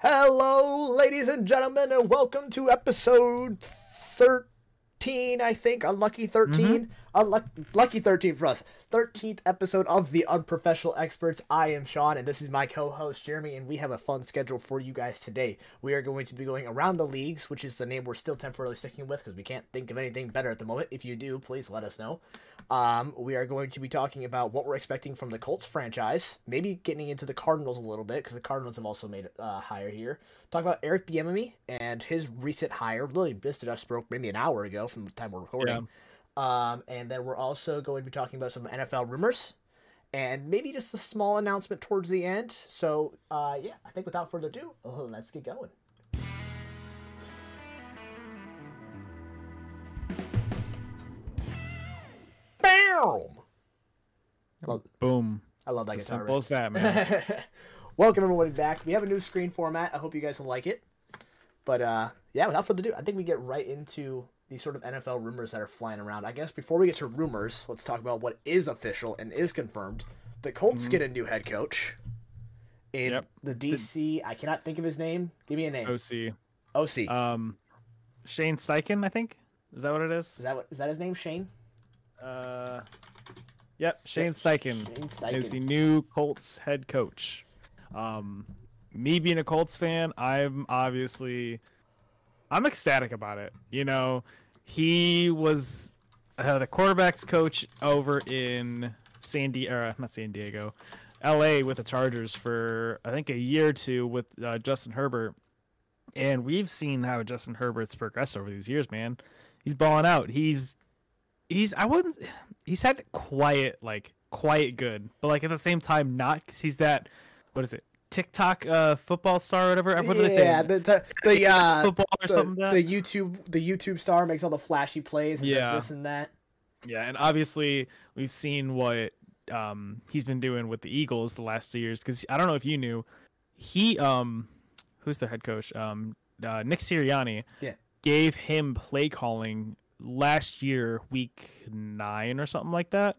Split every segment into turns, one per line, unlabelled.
Hello, ladies and gentlemen, and welcome to episode 13, I think. Unlucky 13. Mm-hmm. Unlucky lucky 13 for us. 13th episode of The Unprofessional Experts. I am Shawn, and this is my co host, Jeremy, and we have a fun schedule for you guys today. We are going to be going around the leagues, which is the name we're still temporarily sticking with because we can't think of anything better at the moment. If you do, please let us know. Um, we are going to be talking about what we're expecting from the Colts franchise, maybe getting into the Cardinals a little bit because the Cardinals have also made a uh, hire here. Talk about Eric Bieniemy and his recent hire. Really just just broke maybe an hour ago from the time we're recording. Um, and then we're also going to be talking about some NFL rumors and maybe just a small announcement towards the end. So, uh, yeah, I think without further ado, oh, let's get going. Bam! Love-
Boom.
I love that
It's as
guitar.
simple as that, man.
Welcome everybody back. We have a new screen format. I hope you guys like it. But uh, yeah, without further ado, I think we get right into these sort of NFL rumors that are flying around. I guess before we get to rumors, let's talk about what is official and is confirmed. The Colts get a new head coach in
Mm-hmm. Yep.
the DC. I cannot think of his name. Give me a name.
OC.
OC.
Um, Shane Steichen, I think. Is that what it
is
is?
that what, is that his name? Shane.
Uh, yep. Shane Steichen
Shane
is the new Colts head coach. Um, me being a Colts fan, I'm obviously, I'm ecstatic about it. You know, he was uh, the quarterbacks coach over in San Diego, uh, not San Diego, L.A. with the Chargers for I think a year or two with uh, Justin Herbert, and we've seen how Justin Herbert's progressed over these years. Man, he's balling out. He's he's I wouldn't he's had quiet like quiet good, but like at the same time not because he's that what is it TikTok uh football star or whatever. What do they say?
yeah, the the, the uh,
football or
the,
something. like
the? YouTube the YouTube star makes all the flashy plays and
Yeah.
does this and that.
Yeah, and obviously we've seen what um he's been doing with the Eagles the last two years because I don't know if you knew he um who's the head coach um uh, Nick Sirianni
Yeah.
gave him play calling last year week nine or something like that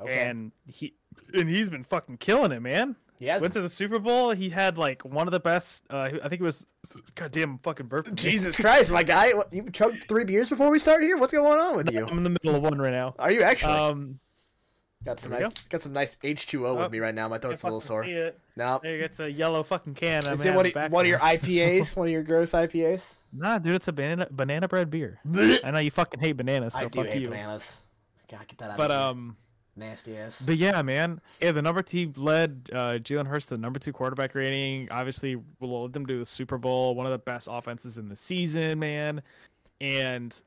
Okay.
and he and he's been fucking killing it man
yeah,
went to the Super Bowl he had like one of the best uh I think it was goddamn fucking burp
Jesus Christ, my guy! What, you choked three beers before we started here. What's going on with you?
I'm in the middle of one right now
Are you actually?
um
got some nice, got some nice H two O with
Oh,
me right now. My throat's a little sore. No,
There, it's a yellow fucking can. I'm
is
gonna
it one of, one of your. IPAs? one of your gross IPAs?
Nah, dude, it's a banana banana bread beer. I know you fucking hate bananas, so
I do hate
you.
bananas. God, get that out
But
of here.
um,
nasty ass.
but yeah, man, yeah, the number two led uh, Jalen Hurts to the number two quarterback rating. Obviously, will led them to the Super Bowl, one of the best offenses in the season, man. And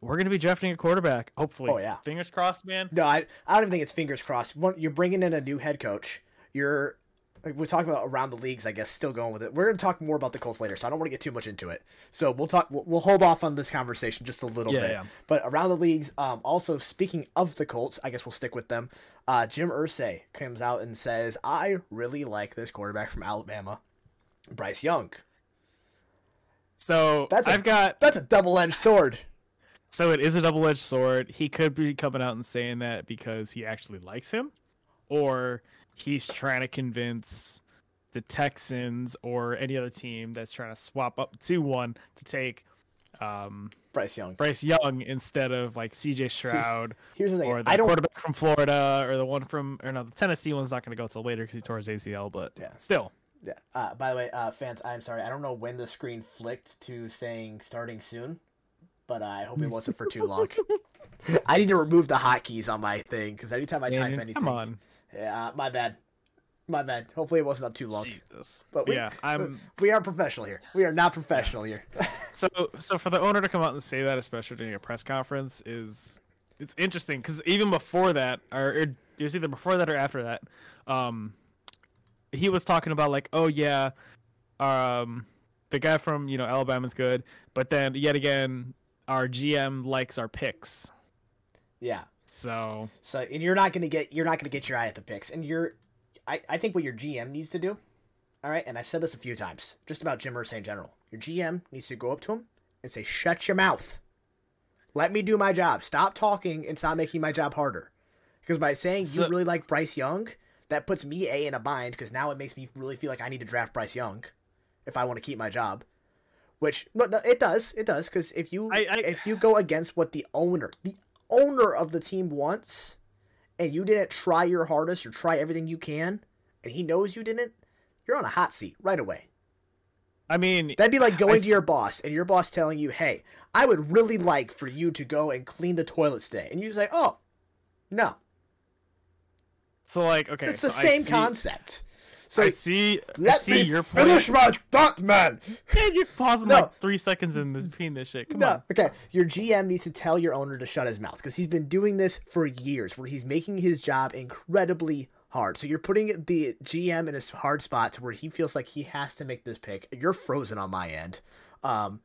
we're gonna be drafting a quarterback, hopefully.
Oh, yeah.
fingers crossed, man.
No, I, I don't even think it's fingers crossed. One, you're bringing in a new head coach. You're we're talking about around the leagues, I guess. Still going with it. We're gonna talk more about the Colts later, so I don't want to get too much into it. So we'll talk. We'll, hold off on this conversation just a little
Yeah,
bit.
yeah.
But around the leagues, um, also speaking of the Colts, I guess we'll stick with them. Uh, Jim Irsay comes out and says, "I really like this quarterback from Alabama, Bryce Young.
So
That's a-
I've got
That's a double-edged sword."
So it is a double edged sword. He could be coming out and saying that because he actually likes him, or he's trying to convince the Texans or any other team that's trying to swap up to one to take um,
Bryce Young.
Bryce Young instead of like CJ Stroud
Here's the thing.
or the
I don't.
quarterback from Florida or the one from or no the Tennessee one's not going to go till later because he tore his ACL. But
Yeah.
still,
Yeah. Uh, by the way, uh, fans, I'm sorry. I don't know when the screen flicked to saying starting soon, but I hope it wasn't for too long. I need to remove the hotkeys on my thing because anytime I type
man,
anything,
come on,
yeah, my bad, my bad. Hopefully, it wasn't up too long.
Jesus.
But we,
yeah, I'm.
we are professional here. We are not professional here.
So, so for the owner to come out and say that, especially during a press conference, is it's interesting because even before that, or, or it was either before that or after that, um, he was talking about like, oh yeah, um, the guy from you know Alabama's good, but then yet again, our GM likes our picks.
yeah.
So
So, and you're not gonna get you're not gonna get your eye at the picks, and you're, I I think what your GM needs to do, all right, and I've said this a few times, just about Jim Irsay in general. Your GM needs to go up to him and say, "Shut your mouth. Let me do my job. Stop talking and stop making my job harder." Because by saying
So-
you really like Bryce Young, that puts me a in a bind because now it makes me really feel like I need to draft Bryce Young. if I want to keep my job. Which no, no it does, it does, because if you
I- I-
if you go against what the owner, the owner of the team wants, and you didn't try your hardest or try everything you can, and he knows you didn't, you're on a hot seat right away.
I mean,
That'd be like going
s-
to your boss and your boss telling you, "Hey, I would really like for you to go and clean the toilets today," and you say, "Oh, no."
so like, okay,
It's the
so I
same
see-
concept. So
I see. I
let
see
me
your
finish
point.
my thought, man.
Man, you're pausing
No.
like three seconds in this between this shit. Come
No,
on.
okay. Your GM needs to tell your owner to shut his mouth because he's been doing this for years, where he's making his job incredibly hard. So you're putting the GM in a hard spot to where he feels like he has to make this pick. You're frozen on my end. Um,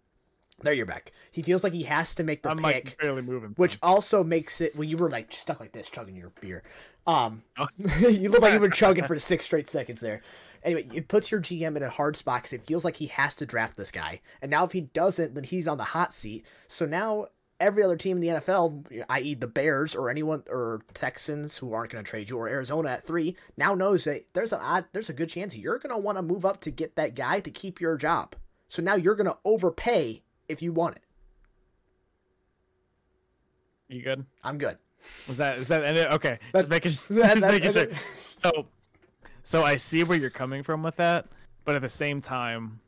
there you're back. He feels like he has to make the
I'm
pick.
like barely moving.
which also makes it well you were like stuck like this chugging your beer um
Oh.
you look like you were chugging for six straight seconds there anyway it puts your gm in a hard spot because it feels like he has to draft this guy and now if he doesn't then he's on the hot seat so now every other team in the nfl i.e the bears or anyone or texans who aren't going to trade you or arizona at three now knows that there's an odd there's a good chance you're going to want to move up to get that guy to keep your job so now you're going to overpay if you want it
you good?
i'm good
Was that is that and it- okay?
That's-
Just making,
that-
just
that-
making sure. So, so I see where you're coming from with that, but at the same time,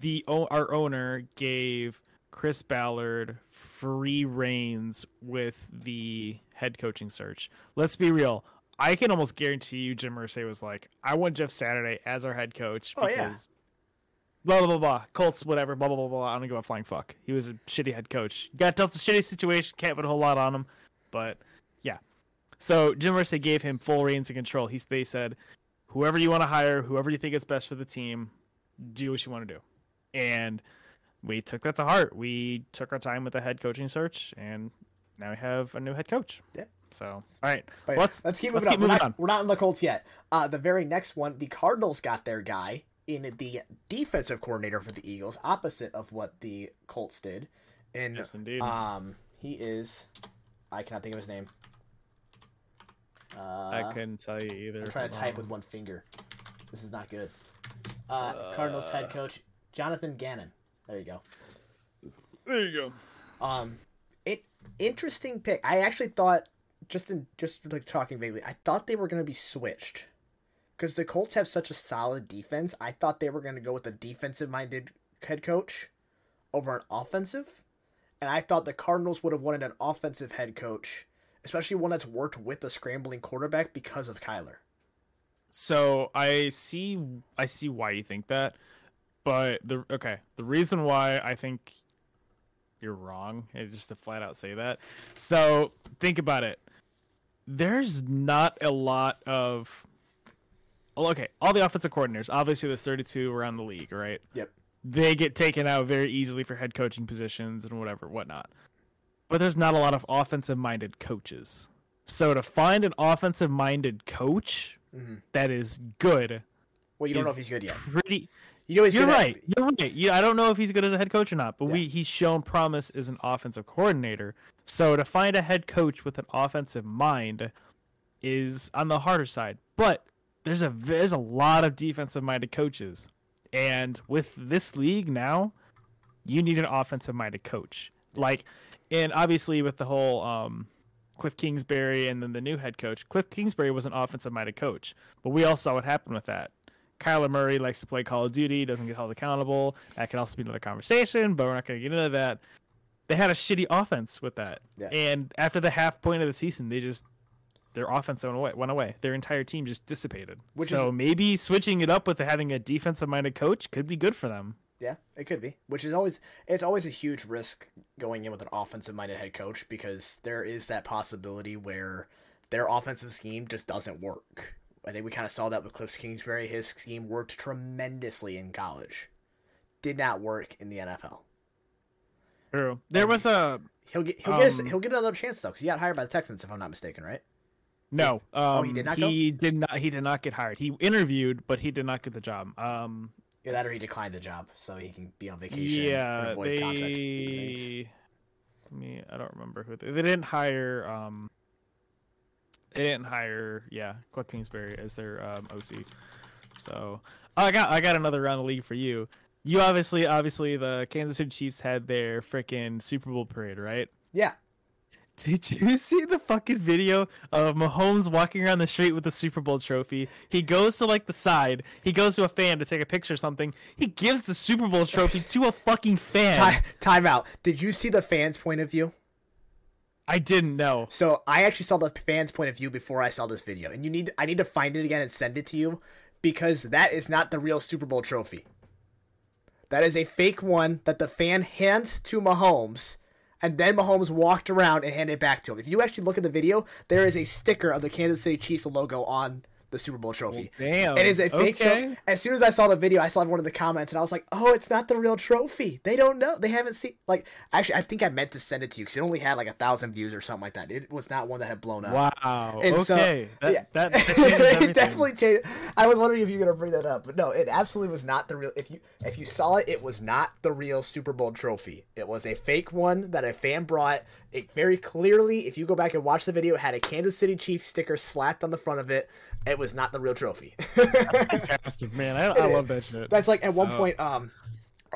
the our owner gave Chris Ballard free reigns with the head coaching search. Let's be real. I can almost guarantee you, Jim Irsay was like, "I want Jeff Saturday as our head coach
Oh,
because." Blah blah blah blah. Colts, whatever. Blah blah blah blah. I don't give a flying fuck. He was a shitty head coach. Got dealt a shitty situation. Can't put a whole lot on him, but yeah. So Jim Irsay gave him full reins and control. He's they said, whoever you want to hire, whoever you think is best for the team, do what you want to do. And we took that to heart. We took our time with the head coaching search, and now we have a new head coach.
Yeah.
So all right,
But
let's
let's keep
let's keep
on.
moving
we're,
on.
not, we're not in the Colts yet. Uh, the very next one, the Cardinals got their guy in the defensive coordinator for the Eagles, opposite of what the Colts did. And
Yes, indeed.
um, he is, I cannot think of his name. Uh,
I couldn't tell you either.
I'm trying to type with one finger. This is not good. Uh, Cardinals head coach Jonathan Gannon. There you go.
There you go.
Um, it interesting pick. I actually thought just in just like talking vaguely, I thought they were going to be switched because the Colts have such a solid defense. I thought they were going to go with a defensive minded head coach over an offensive, and I thought the Cardinals would have wanted an offensive head coach, especially one that's worked with the scrambling quarterback because of Kyler.
So I see I see why you think that, but the okay the reason why I think you're wrong is just to flat out say that. So think about it. There's not a lot of okay, all the offensive coordinators. Obviously, there's 32 around the league, right?
Yep.
They get taken out very easily for head coaching positions and whatever, whatnot. But there's not a lot of offensive-minded coaches. So to find an offensive-minded coach
Mhm.
that is good
Well, you don't know if he's good yet.
pretty
You know
you're
at-
right. You're right. Yeah, I don't know if he's good as a head coach or not, but
Yeah.
we he's shown promise as an offensive coordinator. So to find a head coach with an offensive mind is on the harder side. But there's a there's a lot of defensive minded coaches, and with this league now, you need an offensive minded coach. Like, and obviously with the whole um, Cliff Kingsbury and then the new head coach, Cliff Kingsbury was an offensive minded coach, but we all saw what happened with that. Kyler Murray likes to play Call of Duty, doesn't get held accountable. That could also be another conversation, but we're not going to get into that. They had a shitty offense with that,
Yeah.
and after the half point of the season, they just their offense went away. Went away. Their entire team just dissipated.
Which
so
is-
maybe switching it up with having a defensive-minded coach could be good for them.
Yeah, it could be. Which is always it's always a huge risk going in with an offensive minded head coach because there is that possibility where their offensive scheme just doesn't work. I think we kind of saw that with Cliff Kingsbury. His scheme worked tremendously in college. Did not work in the NFL.
True. There was a
He'll get he'll get his-
Um,
he'll get another chance though because he got hired by the Texans if I'm not mistaken, right?
No. Um,
Oh, he did not go?
He did not. He did not get hired. He interviewed, but he did not get the job. Um,
Yeah, that or he declined the job so he can be on vacation.
yeah,
contract
they. Me, I don't remember who they, they didn't hire. Um, they didn't hire. Yeah, Cliff Kingsbury as their um, OC. So, I got I got another round of league for you. You obviously obviously the Kansas City Chiefs had their freaking Super Bowl parade, right?
Yeah.
Did you see the fucking video of Mahomes walking around the street with the Super Bowl trophy? He goes to like the side. He goes to a fan to take a picture or something. He gives the Super Bowl trophy to a fucking fan.
Time, time out. Did you see the fans' point of view?
I didn't know.
So I actually saw the fans' point of view before I saw this video, and you need I need to find it again and send it to you because that is not the real Super Bowl trophy. That is a fake one that the fan hands to Mahomes, and then Mahomes walked around and handed it back to him. If you actually look at the video, there is a sticker of the Kansas City Chiefs logo on the Super Bowl trophy.
Damn.
It is a fake
okay.
trophy. As soon as I saw the video, I saw one of the comments, and I was like, "Oh, it's not the real trophy. They don't know. They haven't seen." Like, actually, I think I meant to send it to you because it only had like a thousand views or something like that. It was not one that had blown up.
Wow.
And so-
okay. that,
yeah.
that, that
it definitely changed. I was wondering if you were gonna bring that up, but no, it absolutely was not the real. If you if you saw it, it was not the real Super Bowl trophy. It was a fake one that a fan brought. It very clearly, if you go back and watch the video, it had a Kansas City Chiefs sticker slapped on the front of it. It was not the real trophy.
fantastic, man. I, I love that shit.
That's like at one point, um,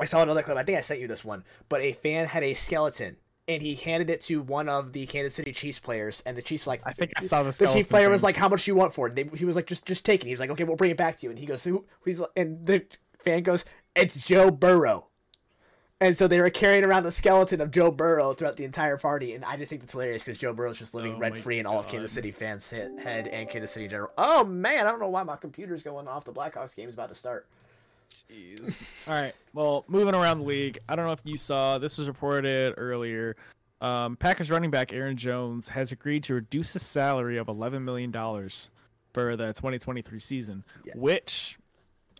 I saw another clip. I think I sent you this one, but a fan had a skeleton. And he handed it to one of the Kansas City Chiefs players, and the Chiefs like
I think I saw the
the chief player was like, "How much do you want for it?" They, he was like, "Just, just take it." He's like, "Okay, we'll bring it back to you." And he goes, "Who?" He's like- and the fan goes, "It's Joe Burrow." And so they were carrying around the skeleton of Joe Burrow throughout the entire party, and I just think that's hilarious because Joe Burrow's just living
Oh
rent free in all of Kansas City fans' he- head and Kansas City general. Oh man, I don't know why my computer's going off. The Blackhawks game's about to start.
Jeez. All right. Well, moving around the league, I don't know if you saw this was reported earlier. Um, Packers running back Aaron Jones has agreed to reduce his salary of eleven million dollars for the 2023 season,
Yeah.
which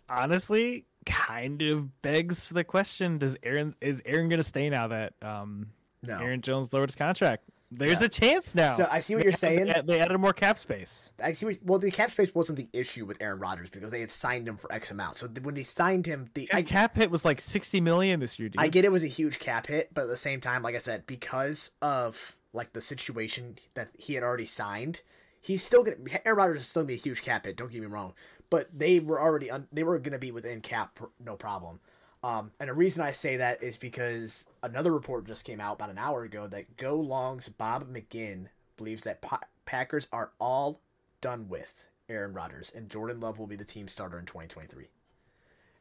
honestly kind of begs the question: Does Aaron is Aaron going to stay now that um,
No.
Aaron Jones lowered his contract? There's
Yeah.
a chance now.
So I see what you're saying.
They- They added more cap space.
I see. What, well, the cap space wasn't the issue with Aaron Rodgers because they had signed him for X amount. So when they signed him, the I,
cap hit was like 60 million this year, dude.
I get it was a huge cap hit, but at the same time, like I said, because of like the situation that he had already signed, he's still gonna. Aaron Rodgers is still gonna be a huge cap hit. Don't get me wrong, but they were already they were gonna be within cap, no problem. Um, and the reason I say that is because another report just came out about an hour ago that Go Long's Bob McGinn believes that pa- Packers are all done with Aaron Rodgers and Jordan Love will be the team starter in 2023.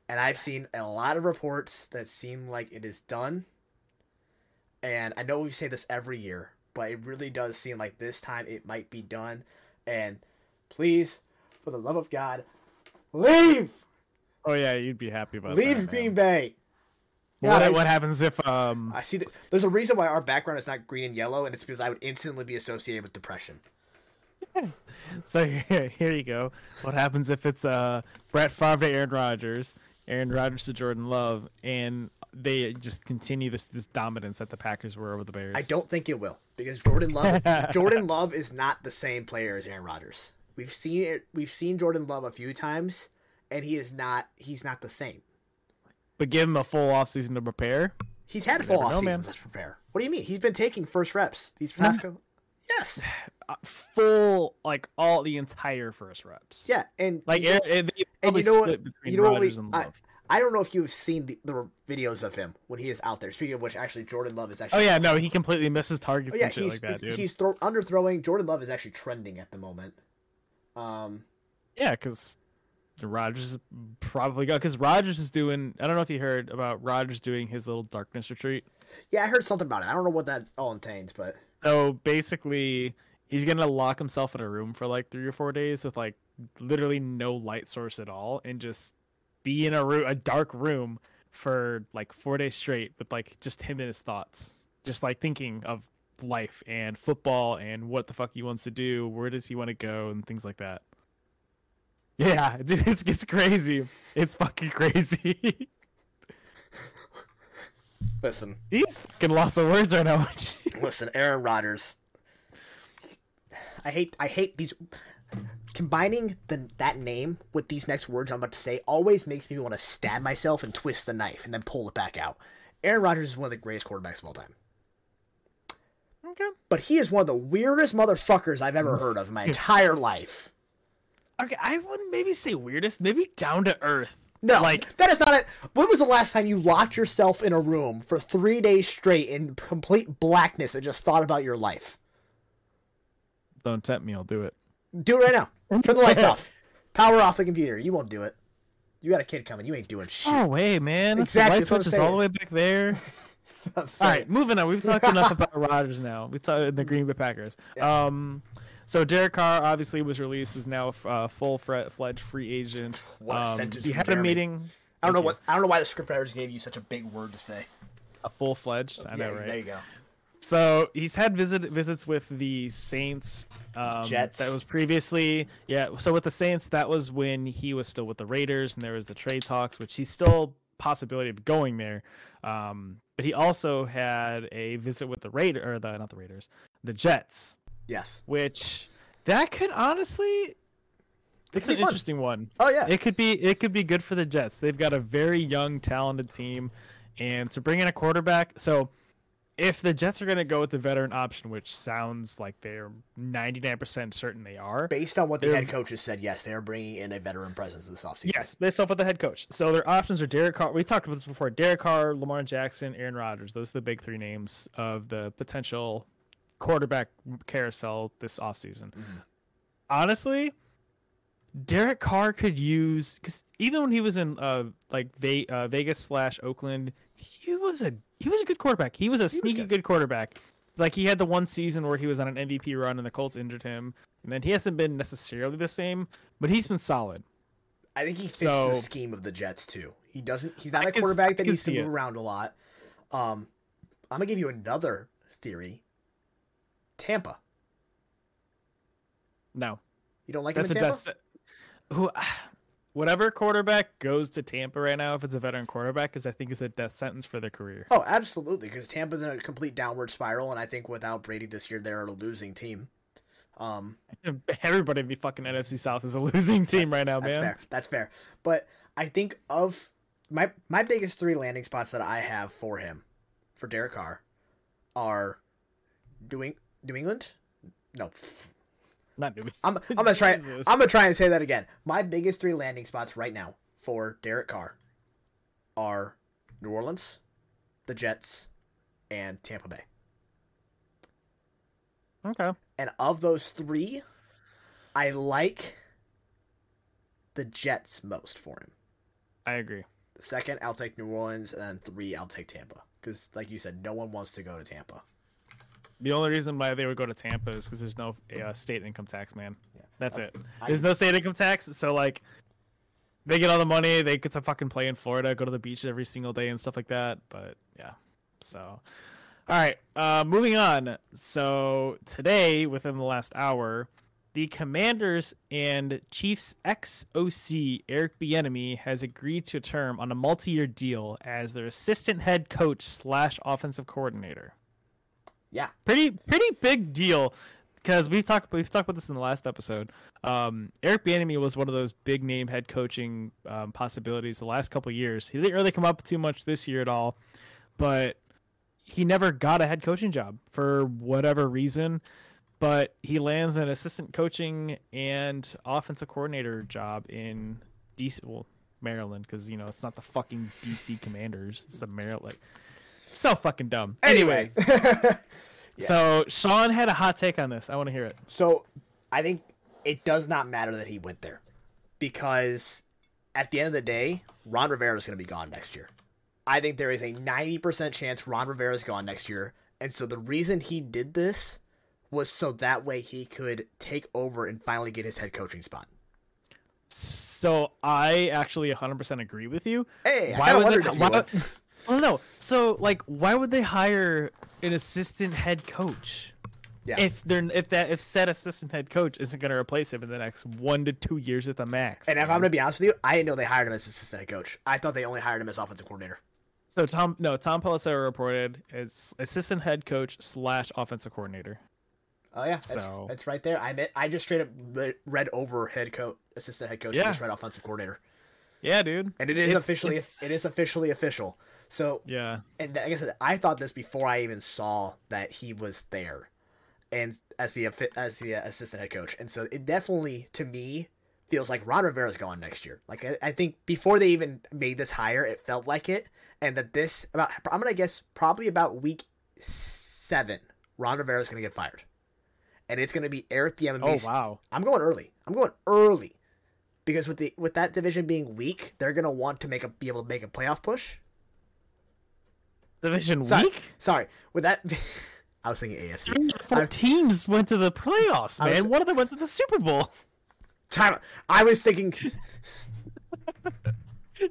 And I've seen a lot of reports that seem like it is done. And I know we say this every year, but it really does seem like this time it might be done. And please, for the love of God, leave!
Oh yeah, you'd be happy about
leave
that.
Green
man.
Bay.
What,
I-
what happens if um
I see that there's a reason why our background is not green and yellow, and it's because I would instantly be associated with depression.
so here, here you go. What happens if it's uh Brett Favre to Aaron Rodgers, Aaron Rodgers to Jordan Love, and they just continue this this dominance that the Packers were over the Bears?
I don't think it will because Jordan Love Jordan Love is not the same player as Aaron Rodgers. We've seen it. We've seen Jordan Love a few times, and he is not. He's not the same.
But give him a full offseason to prepare.
He's had full
never
off
know,
to prepare. What do you mean? He's been taking first reps these past couple. Yes.
Uh, full like all the entire first reps.
Yeah, and
Like
you know, and you know what? You know what? We, I,
Love.
I don't know if you've seen the, the videos of him when he is out there. Speaking of which, actually, Jordan Love is actually.
Oh yeah, no, he completely misses targets
Oh, yeah,
and shit
he's
like that, dude.
he's throw, underthrowing. Jordan Love is actually trending at the moment. Um,
Yeah, because Rodgers probably got because Rodgers is doing. I don't know if you heard about Rodgers doing his little darkness retreat.
yeah, I heard something about it. I don't know what that all entails, but
So basically, he's gonna lock himself in a room for like three or four days with like literally no light source at all, and just be in a room, a dark room, for like four days straight with like just him and his thoughts, just like thinking of life and football and what the fuck he wants to do, where does he want to go, and things like that. Yeah, dude, it's it's crazy. It's fucking crazy.
listen,
He's fucking lost of words right now.
listen, Aaron Rodgers. I hate I hate these combining the that name with these next words I'm about to say always makes me want to stab myself and twist the knife and then pull it back out. Aaron Rodgers is one of the greatest quarterbacks of all time.
Okay.
But he is one of the weirdest motherfuckers I've ever heard of in my entire life.
Okay, I wouldn't maybe say weirdest, maybe down to earth.
No,
Like-
that is not it. When was the last time you locked yourself in a room for three days straight in complete blackness and just thought about your life?
Don't tempt me. I'll do it.
Do it right now. Turn the lights off. Power off the computer. You won't do it. You got a kid coming. You ain't doing shit.
Oh wait, man.
Exactly,
The light switch is all the way back there.
That's what I'm
All right, moving on. We've talked enough about Rodgers now. We talked in the Green Bay Packers. Um, so Derek Carr obviously was released is now a uh, full fledged free agent.
What
um,
sentence
He had a meeting.
I don't know what. I don't know why the scriptwriters gave you such a big word to say.
A full fledged. I know,
Yeah,
right?
There you go.
So he's had visit visits with the Saints. Um,
Jets.
That was previously, yeah. So with the Saints, that was when he was still with the Raiders, and there was the trade talks, which he's still possibility of going there. Um, but he also had a visit with the Raider, or the not the Raiders, the Jets,
Yes.
which that could honestly, it's an
fun.
interesting one.
Oh yeah.
It could be it could be good for the Jets. They've got a very young, talented team, and to bring in a quarterback. So, if the Jets are going to go with the veteran option, which sounds like they're ninety nine percent certain they are,
Based on what the head coach has said, yes, they are bringing in a veteran presence this offseason.
yes, based off of the head coach. So their options are Derek Carr. We talked about this before. Derek Carr, Lamar Jackson, Aaron Rodgers. Those are the big three names of the potential quarterback carousel this offseason. Honestly, Derek Carr could use because even when he was in uh like Ve- uh, Vegas slash Oakland, he was a he was a good quarterback. He was a sneaky
good.
good. quarterback. Like he had the one season where he was on an MVP run and the Colts injured him, and then he hasn't been necessarily the same, but he's been solid.
I think he fits
So-
the scheme of the Jets too. He doesn't. He's not
I
a quarterback
I
that needs to move
it.
around a lot. Um, I'm gonna give you another theory. Tampa.
No,
You don't like
that's
him in Tampa?
who. Whatever quarterback goes to Tampa right now, if it's a veteran quarterback, because I think it's a death sentence for their career.
Oh, absolutely. Because Tampa's in a complete downward spiral, and I think without Brady this year, they're a losing team. Um,
Everybody in the fucking NFC South is a losing team right now, man.
that's
man.
fair. That's fair. But I think of my my biggest three landing spots that I have for him, for Derek Carr, are doing New England. No,
Not doing.
I'm I'm gonna try. I'm gonna try and say that again. My biggest three landing spots right now for Derek Carr are New Orleans, the Jets, and Tampa Bay.
Okay.
And of those three, I like the Jets most for him.
I agree.
Second, I'll take New Orleans, and then three, I'll take Tampa. Because, like you said, no one wants to go to Tampa.
The only reason why they would go to Tampa is because there's no uh, state income tax, man.
Yeah.
That's it.
I-
There's no state income tax, so like they get all the money. They get to fucking play in Florida, go to the beach every single day and stuff like that. But yeah, so all right. Uh, moving on. So today, within the last hour, the Commanders and Chiefs ex-OC Eric Bieniemy has agreed to a term on a multi-year deal as their assistant head coach slash offensive coordinator
Yeah.
pretty pretty big deal because we've talked we've talked about this in the last episode. Um, Eric Bieniemy was one of those big name head coaching um, possibilities the last couple years. He didn't really come up too much this year at all, but he never got a head coaching job for whatever reason. But he lands an assistant coaching and offensive coordinator job in DC, well, Maryland, because you know it's not the fucking DC Commanders. It's the Maryland. Like, so fucking dumb.
Anyway.
So Shawn had a hot take on this. I want to hear it.
So I think it does not matter that he went there because at the end of the day, Ron Rivera is going to be gone next year. I think there is a 90% chance Ron Rivera is gone next year. And so the reason he did this was so that way he could take over and finally get his head coaching spot.
So I actually 100% agree with you.
Hey,
why would
wondered
they?
if you
Why. well, no. So like, why would they hire an assistant head coach
Yeah.
if they're if that if said assistant head coach isn't going to replace him in the next one to two years at the max?
and if? I'm going to be honest with you, I didn't know they hired him as assistant head coach. I thought they only hired him as offensive coordinator.
so Tom no Tom Pelissero reported as assistant head coach slash offensive coordinator.
Oh yeah, that's,
So-
that's right there. I meant, I just straight up read over head coach, assistant head coach,
Yeah.
just read offensive coordinator.
Yeah, dude.
and it is
It's-
officially
it's-
it is officially official. So
Yeah.
and like I said, I thought this before I even saw that he was there, and as the as the assistant head coach, and so it definitely to me feels like Ron Rivera's gone next year. Like I, I think before they even made this hire, it felt like it, and that this about I'm gonna guess probably about week seven, Ron Rivera's gonna get fired, and it's gonna be Eric Bieniemy.
Oh wow.
I'm going early. I'm going early because with the with that division being weak, they're gonna want to make a be able to make a playoff push.
Division
Sorry,
week.
sorry. With that, I was thinking AFC.
Three Four
I-
teams went to the playoffs,
I was-
man. One of them went to the Super Bowl.
Time. I was thinking.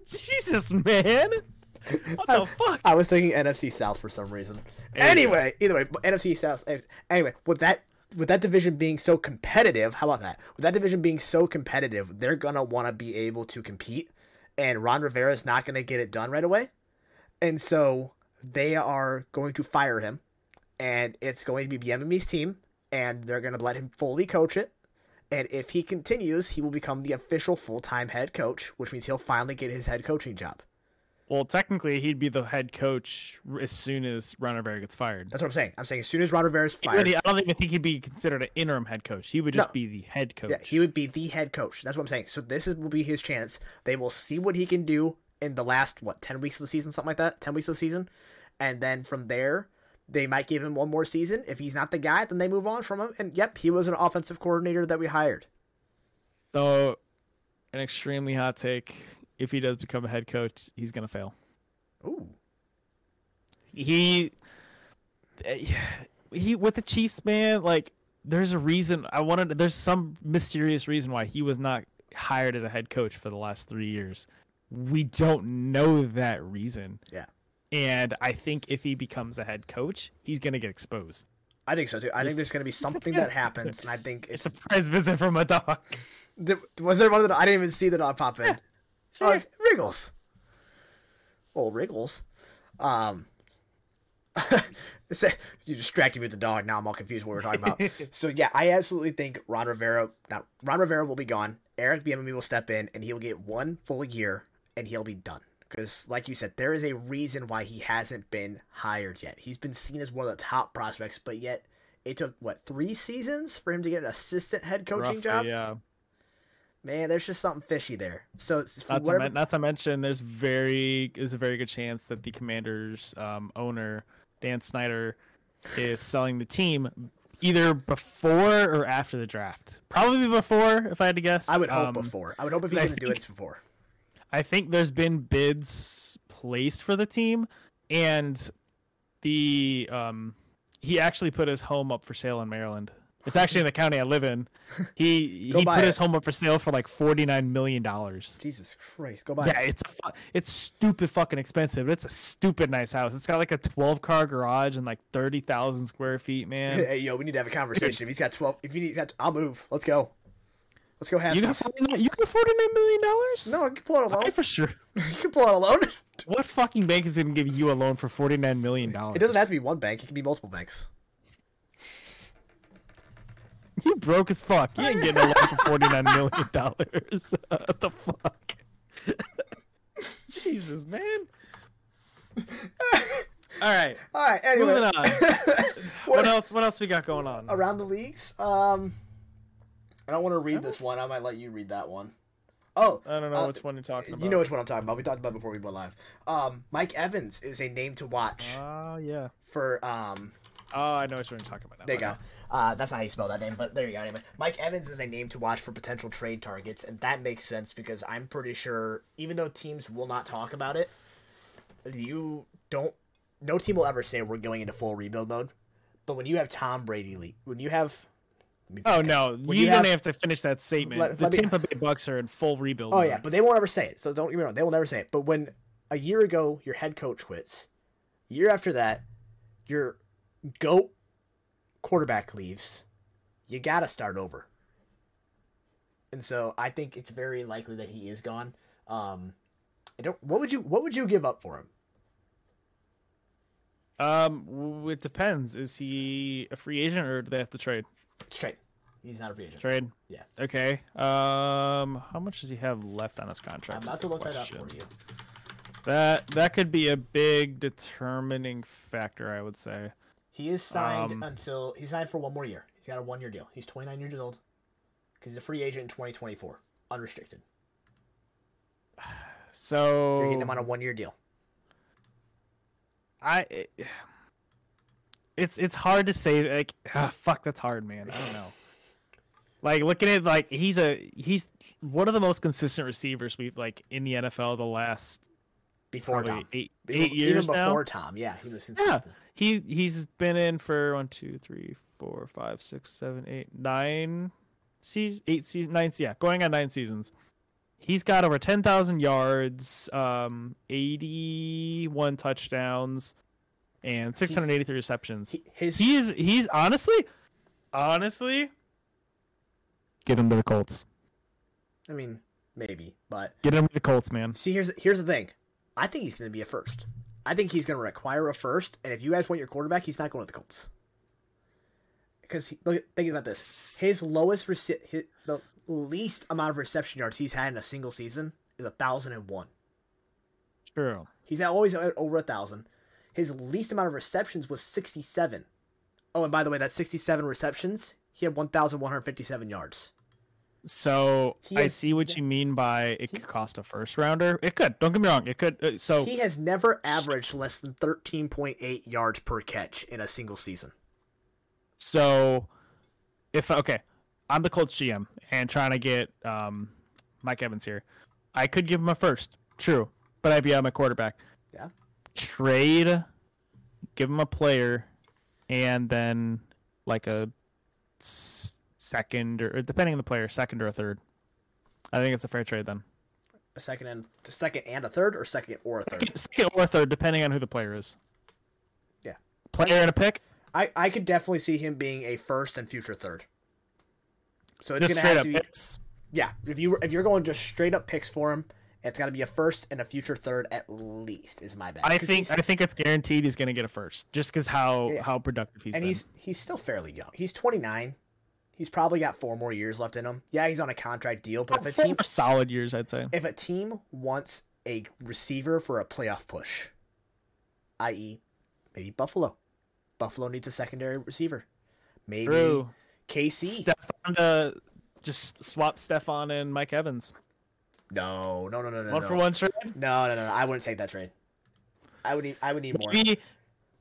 Jesus, man. What the fuck?
I was thinking NFC South for some reason.
You
Anyway, either way, NFC South. eh, Anyway, with that with that division being so competitive, how about that? With that division being so competitive, they're gonna want to be able to compete, and Ron Rivera is not gonna get it done right away, and so they are going to fire him, and it's going to be Bieniemy's team, and they're gonna let him fully coach it. And if he continues, he will become the official full time head coach, which means he'll finally get his head coaching job.
Well, technically, he'd be the head coach as soon as Ron Rivera gets fired.
That's what I'm saying. I'm saying as soon as Ron Rivera's
He
fired,
really- I don't even think he'd be considered an interim head coach. He would just
No.
be the head coach.
Yeah, he would be the head coach. That's what I'm saying. So this is will be his chance. They will see what he can do in the last what ten weeks of the season, something like that. Ten weeks of the season, and then from there, they might give him one more season. If he's not the guy, then they move on from him. And yep, he was an offensive coordinator that we hired.
So, an extremely hot take. If he does become a head coach, he's gonna fail.
Ooh,
He, he with the Chiefs, man. Like, there's a reason. I wanted. There's some mysterious reason why he was not hired as a head coach for the last three years. We don't know that reason.
Yeah.
And I think if he becomes a head coach, he's gonna get exposed.
I think so too. I think there's gonna be something that happens, and I think it's.
a Surprise visit from a dog.
Was there one of the? I didn't even see the dog pop in. Oh, it's Wriggles. Old Wriggles. Um. you distracted me with the dog. Now I'm all confused what we're talking about. so yeah, I absolutely think Ron Rivera. Now Ron Rivera will be gone. Eric Bieniemy will step in, and he'll get one full year, and he'll be done. Because, like you said, there is a reason why he hasn't been hired yet. He's been seen as one of the top prospects, but yet it took what three seasons for him to get an assistant head coaching
Roughly,
job.
Yeah.
Man, there's just something fishy there. So
Not to,
whatever,
men- not to mention, there's very there's a very good chance that the Commanders um, owner Dan Snyder is selling the team either before or after the draft. Probably before, if I had to guess.
I would hope
Um,
before. I would hope if he's going to do it, it's before.
I think there's been bids placed for the team, and the um, he actually put his home up for sale in Maryland. It's actually in the county I live in. He he put
it.
his home up for sale for like forty nine million dollars.
Jesus Christ, go buy
Yeah,
it.
it's a fu- it's stupid fucking expensive. But it's a stupid nice house. It's got like a twelve car garage and like thirty thousand square feet, man.
Hey, yo, we need to have a conversation. If he's got twelve, if he needs, I'll move. Let's go. Let's go have
You forty nine. You got forty nine million dollars?
No, I can pull it
I
alone.
for sure.
you can pull it alone.
What fucking bank is gonna give you a loan for forty nine million dollars?
It doesn't have to be one bank. It can be multiple banks.
You broke as fuck. You ain't getting a loan for forty nine million dollars. what the fuck? Jesus, man. All right,
All right. Anyway,
moving on. What else? What else we got going on?
around the leagues. Um, I don't want to read this one. I might let you read that one. Oh,
I don't know
uh,
which one you're talking about.
You know which one I'm talking about. We talked about it before we went live. Um, Mike Evans is a name to watch
Oh yeah.
for um
Oh, I know what you're talking about. Now.
There you go. Uh, that's not how you spell that name, but there you go. Anyway, Mike Evans is a name to watch for potential trade targets, and that makes sense because I'm pretty sure, even though teams will not talk about it, you don't. No team will ever say we're going into full rebuild mode. But when you have Tom Brady, when you have,
Oh no,
When
you,
you
don't
have-
have to finish that statement.
Let-
the
let me-
Tampa Bay Bucks are in full rebuild.
Oh
mode.
yeah, but they won't ever say it. So don't get me wrong, they will never say it. But when a year ago your head coach quits, year after that, your goat quarterback leaves, you gotta start over. And so I think it's very likely that he is gone. Um, I don't. What would you What would you give up for him?
Um, it depends. Is he a free agent or do they have to trade?
Straight. He's not a free agent.
Trade.
Yeah.
Okay. Um, how much does he have left on his contract?
I'm about to look that up
question.
for you.
That that could be a big determining factor, I would say.
He is signed
Um,
until he's signed for one more year. He's got a one year deal. He's 29 years old because he's a free agent in 2024. unrestricted.
So
You're getting him on a one-year deal.
I it- it's it's hard to say like ah, fuck that's hard man I don't know like looking at like he's a he's one of the most consistent receivers we've like in the NFL the last
Before Tom.
eight
Even-
eight years
even
now
before Tom, yeah, he was consistent. Yeah.
He he's been in for one two three four five six seven eight nine seasons eight seasons nine yeah going on nine seasons he's got over 10,000 yards um 81 touchdowns and 683 receptions
He, his
he is he's honestly honestly get him to the colts
I mean, maybe, but
get him to the colts man
see, here's here's the thing. I think he's going to be a first. I think he's going to require a first, and if you guys want your quarterback, he's not going to the Colts. Because he, look, think about this: his lowest rece- his, the least amount of reception yards he's had in a single season is a thousand and one.
true
He's always at over a thousand. His least amount of receptions was sixty-seven. Oh, and by the way, that's sixty-seven receptions. He had one thousand one hundred fifty-seven yards.
so
He
i see what you mean by it could cost a first rounder it could don't get me wrong it could uh, so
He has never averaged less than thirteen point eight yards per catch in a single season.
So, if okay, I'm the Colts GM and trying to get um, Mike Evans here, I could give him a first, true, but I'd be out my quarterback.
Yeah.
Trade, give him a player, and then like a second or depending on the player, second or a third. I think it's a fair trade then.
A second and a second and a third, or second or a third.
Second or a third, depending on who the player is.
Yeah.
Player and a pick.
I, I could definitely see him being a first and future third. So it's
Just
gonna
straight
have
up
to be
picks.
yeah. If you if you're going just straight up picks for him, it's got to be a first and a future third at least. Is my bet.
I think I think it's guaranteed he's going to get a first, just because how
Yeah.
how productive he's
and
been.
he's he's still fairly young. He's 29. He's probably got four more years left in him. Yeah, he's on a contract deal, but if a
Four
team
solid years, I'd say.
if a team wants a receiver for a playoff push, i.e., maybe Buffalo, Buffalo needs a secondary receiver. Maybe
True.
KC.
Stefon to just swap Stefon and Mike Evans.
No, no, no, no, no,
one
no.
for one trade.
No, no, no, no. I wouldn't take that trade. I would need. I would need more.
Maybe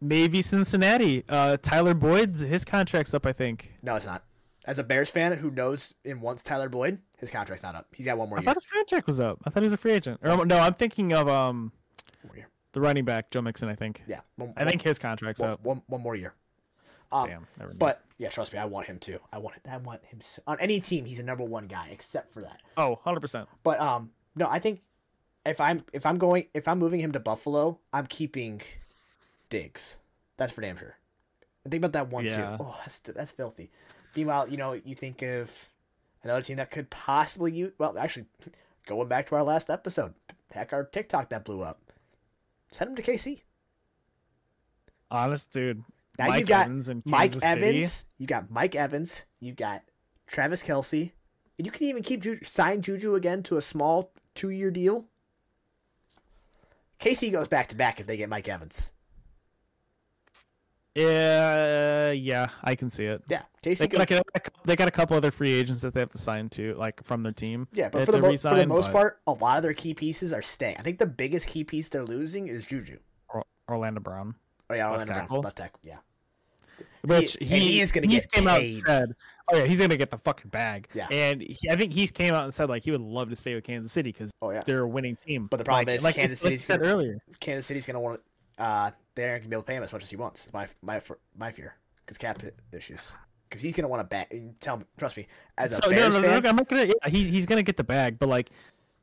maybe Cincinnati. Uh, Tyler Boyd's his contract's up, I think.
No, it's not. As a Bears fan who knows and wants Tyler Boyd, his contract's not up. He's got one more
I
year.
thought his contract was up. I thought he was a free agent. Or no, I'm thinking of um
One more year.
the running back Joe Mixon. I think.
Yeah, one,
I think his contract's
one,
up.
one, one more year. Um,
Damn.
But yeah, trust me, I want him too. I want I want him so, on any team. He's a number one guy, except for that.
oh, 100 percent.
But um, no, I think if I'm if I'm going if I'm moving him to Buffalo, I'm keeping Diggs. That's for damn sure. And think about that one
Yeah.
too. Oh, that's that's filthy. Meanwhile, you know, you think of another team that could possibly use. Well, actually, going back to our last episode, heck, our TikTok that blew up. Send him to KC.
Honest dude.
Now
Mike
you've got
Evans
Mike. Evans. You got Mike Evans. You've got Travis Kelce. And you can even keep Ju- sign Juju again to a small two year deal. KC goes back to back if they get Mike Evans.
Yeah, yeah, I can see it.
Yeah,
They
KC
got,
goes,
they got a couple other free agents that they have to sign to, like from their team.
yeah, but for the, mo- for the most
but
part, a lot of their key pieces are staying. I think the biggest key piece they're losing is Juju.
Or- Orlando Brown.
Oh yeah,
Left
Brown,
tackle?
left tackle. Yeah,
Which he,
he is gonna
he's
get
came out and said, "Oh yeah, he's gonna get the fucking bag."
Yeah.
and he, I think he's came out and said like he would love to stay with Kansas City because
oh yeah.
they're a winning team.
But the problem
like,
is
like
Kansas City's
said
gonna-
earlier.
Kansas City's gonna want. Uh, they aren't gonna be able to pay him as much as he wants. My my my fear because cap issues. Because he's gonna want to back. Tell me, trust me, as a
So no,
Bears
no, no,
fan,
no, I'm not gonna. Yeah, he's he's gonna get the bag, but like,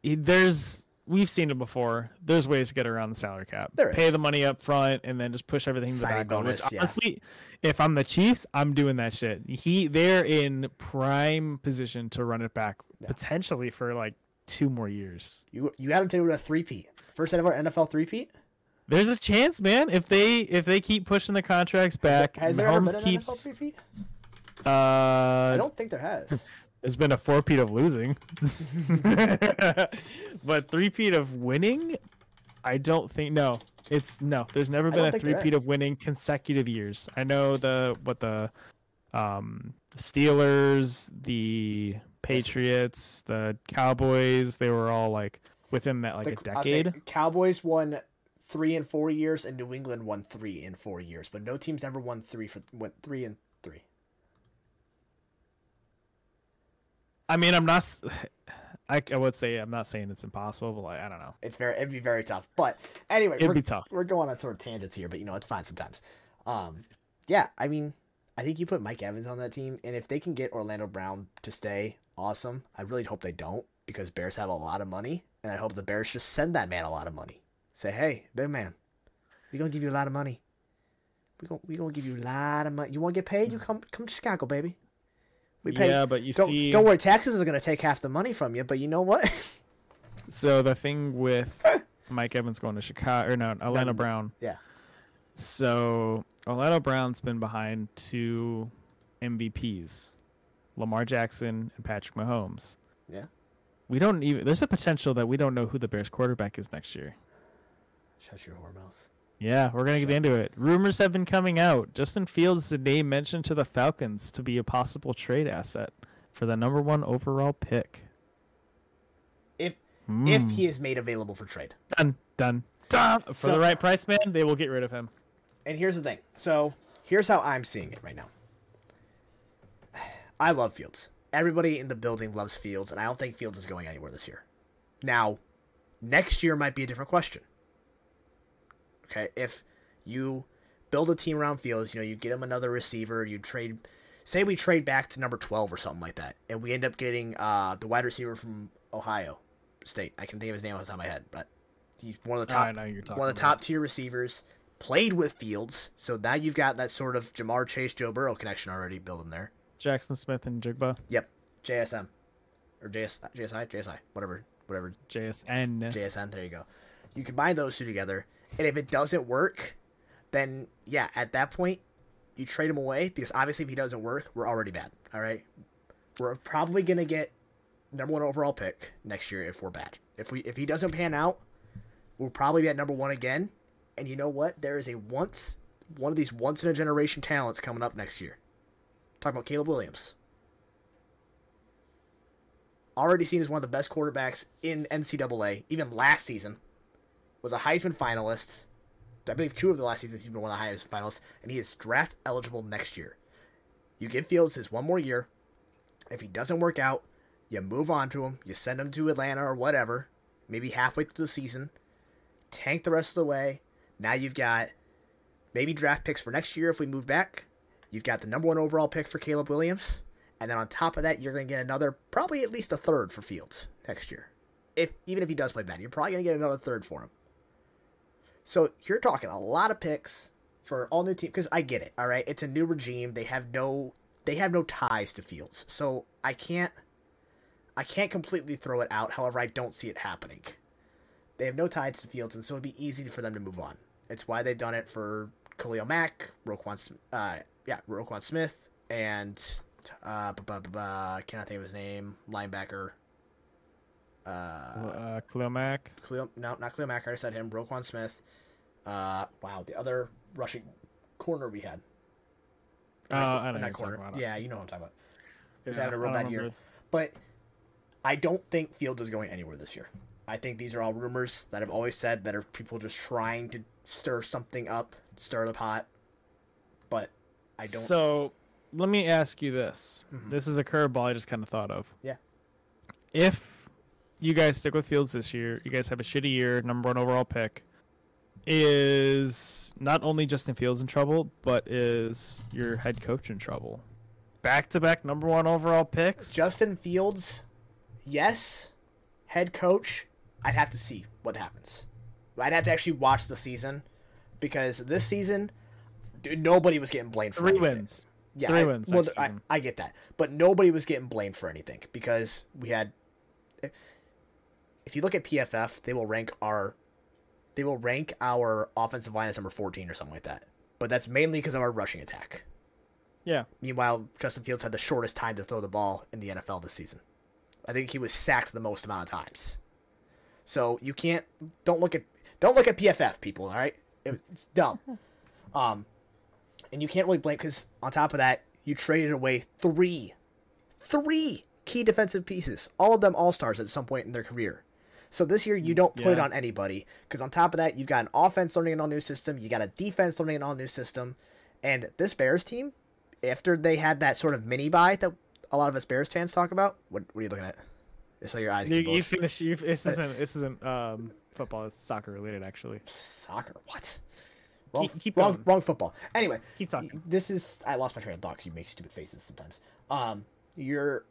he, there's we've seen it before. There's ways to get around the salary cap.
There
Pay
is.
the money up front and then just push everything to the back.
bonus,
Which
yeah.
honestly, if I'm the Chiefs, I'm doing that shit. He they're in prime position to run it back potentially for like two more years.
you you got him to do a three peat. First ever NFL three peat.
There's a chance, man. If they if they keep pushing the contracts back,
Has there
Mahomes
been an NFL
keeps. Uh,
I don't think there has.
There's been a four peat of losing, but three peat of winning. I don't think no. It's no. There's never been a three peat of winning consecutive years. I know the what the um Steelers, the Patriots, the Cowboys, they were all like within that like
The-
a decade.
Cowboys won three in four years, and New England won three in four years. But no teams ever won three for went three and three.
I mean, I'm not. I, I would say I'm not saying it's impossible, but like I don't know.
It's very it'd be very tough. But anyway,
It'd
we're,
be tough.
we're going on sort of tangents here, but you know it's fine sometimes. Um, yeah, I mean, I think you put Mike Evans on that team, and if they can get Orlando Brown to stay, awesome. I really hope they don't because Bears have a lot of money, and I hope the Bears just send that man a lot of money. Say, hey, big man, we gonna give you a lot of money. We gonna we gonna give you a lot of money. You want to get paid? You come come to Chicago, baby. We pay.
Yeah, but you
don't,
see,
don't worry, taxes are gonna take half the money from you. But you know what?
so the thing with Mike Evans going to Chicago or no, Orlando
No,
Brown.
yeah.
So Orlando Brown's been behind two MVPs, Lamar Jackson and Patrick Mahomes.
Yeah.
We don't even. There's a potential that we don't know who the Bears quarterback is next year.
Shut your whore mouth.
Yeah, we're gonna get into it. Rumors have been coming out. Justin Fields is a name mentioned to the Falcons to be a possible trade asset for the number one overall pick.
If
Mm.
if he is made available for trade.
done, done, done. For
So-
the right price, man, they will get rid of him.
And here's the thing. So here's how I'm seeing it right now. I love Fields. Everybody in the building loves Fields, and I don't think Fields is going anywhere this year. Now, next year might be a different question. Okay, if you build a team around Fields, you know, you get him another receiver, you trade say we trade back to number 12 or something like that, and we end up getting uh, the wide receiver from Ohio State. I can think of his name off the top of my head, but he's one of the top
I know who you're talking
one of the top tier receivers, played with Fields, so now you've got that sort of Ja'Marr Chase, Joe Burrow connection already building there.
Jaxon Smith-Njigba,
Yep, JSM or JS, JSI, JSI, whatever, whatever,
JSN.
JSN. There you go. You combine those two together, and if it doesn't work, then yeah, at that point, you trade him away because obviously if he doesn't work, we're already bad. All right, we're probably gonna get number one overall pick next year if we're bad. If we if he doesn't pan out, we'll probably be at number one again. And you know what? There is a once one of these once in a generation talents coming up next year. talking about Caleb Williams. Already seen as one of the best quarterbacks in NCAA, even last season. Was a Heisman finalist. I believe two of the last seasons he's been one of the Heisman finalists, and he is draft eligible next year. You give Fields his one more year. If he doesn't work out, you move on to him. You send him to Atlanta or whatever, maybe halfway through the season. Tank the rest of the way. Now you've got maybe draft picks for next year if we move back. You've got the number one overall pick for Caleb Williams, and then on top of that, you're going to get another, probably at least a third for Fields next year. If even if he does play bad, you're probably going to get another third for him. So you're talking a lot of picks for all new team because I get it. All right, it's a new regime. They have no they have no ties to Fields, so I can't I can't completely throw it out. However, I don't see it happening. They have no ties to Fields, and so it'd be easy for them to move on. It's why they've done it for Khalil Mack, Roquan, uh, yeah, Roquan Smith, and uh, I cannot think of his name, linebacker. Uh,
Uh, Khalil Mack.
Khalil, no, not Khalil Mack. I already said him. Roquan Smith. Uh, wow, the other rushing corner we had.
Uh, I know who you're
corner. Yeah, you know what I'm talking about. He's
Yeah,
having a real
don't
bad year. But I don't think Fields is going anywhere this year. I think these are all rumors that I've always said that are people just trying to stir something up, stir the pot. But I don't.
So let me ask you this.
Mhm.
This is a curveball I just kind of thought of.
Yeah.
If you guys stick with Fields this year, you guys have a shitty year, number one overall pick. Is not only Justin Fields in trouble, but is your head coach in trouble? Back to back number one overall picks.
Justin Fields, yes. Head coach, I'd have to see what happens. I'd have to actually watch the season because this season, dude, nobody was getting blamed for
three
anything.
wins.
Yeah,
Three
I,
wins
Well, I. I get that, but nobody was getting blamed for anything because we had. If you look at PFF, they will rank our, they will rank our offensive line as number fourteen or something like that. But that's mainly because of our rushing attack.
Yeah.
Meanwhile, Justin Fields had the shortest time to throw the ball in the NFL this season. I think he was sacked the most amount of times. So you can't don't look at don't look at PFF people. All right, it's dumb. Um, and you can't really blame because on top of that, you traded away three, three key defensive pieces, all of them all stars at some point in their career. So this year you don't put it on anybody because on top of that you've got an offense learning an all new system, you got a defense learning an all new system, and this Bears team, after they had that sort of mini buy that a lot of us Bears fans talk about, what, what are you looking at? Saw your eyes.
You, you finish. You, this isn't. This isn't um, football. It's soccer related, actually.
soccer. What? Wrong,
Keep- keep
wrong,
going.
wrong football. Anyway,
Keep talking.
this is I lost my train of thought 'cause you make stupid faces sometimes. Um, you're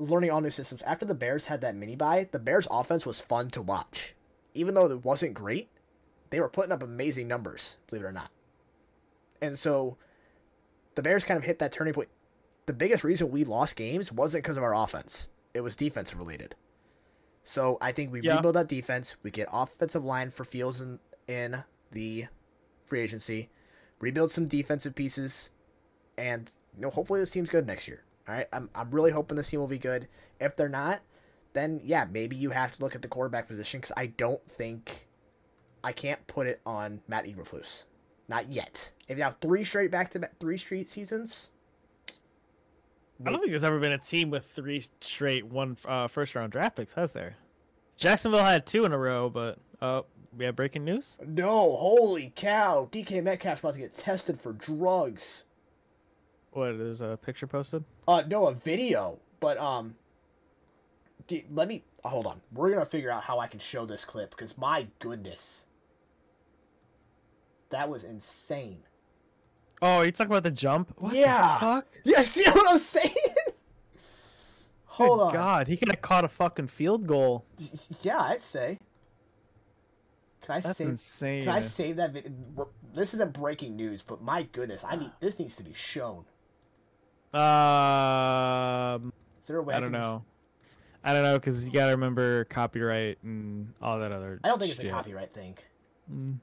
learning all new systems. After the Bears had that mini buy, the Bears offense was fun to watch. Even though it wasn't great, they were putting up amazing numbers, believe it or not. And so the Bears kind of hit that turning point. The biggest reason we lost games wasn't because of our offense. It was defensive related. So I think we
Yeah.
rebuild that defense. We get offensive line for Fields in, in the free agency, rebuild some defensive pieces, and you know hopefully this team's good next year. All right, I'm I'm really hoping this team will be good. If they're not, then yeah, maybe you have to look at the quarterback position because I don't think I can't put it on Matt Eberflus, not yet. If you have three straight back to three straight seasons,
I don't think there's ever been a team with three straight one uh, first round draft picks, has there? Jacksonville had two in a row, but uh, we have breaking news.
no, holy cow, DK Metcalf's about to get tested for drugs.
What is a picture posted?
Uh, no, a video, but um, d- let me hold on. We're gonna figure out how I can show this clip because my goodness, that was insane.
Oh, you talking about the jump? What
Yeah.
The fuck?
Yeah, see what I'm saying? hold
Good
on.
God, he could have caught a fucking field goal.
Yeah, I'd say. Can I
That's
save?
insane.
Can I save that video? This isn't breaking news, but my goodness, I need this needs to be shown.
Um,
Is there a way?
I don't know. I don't know because you gotta remember copyright and all that other.
I don't think it's a copyright thing.
Mm.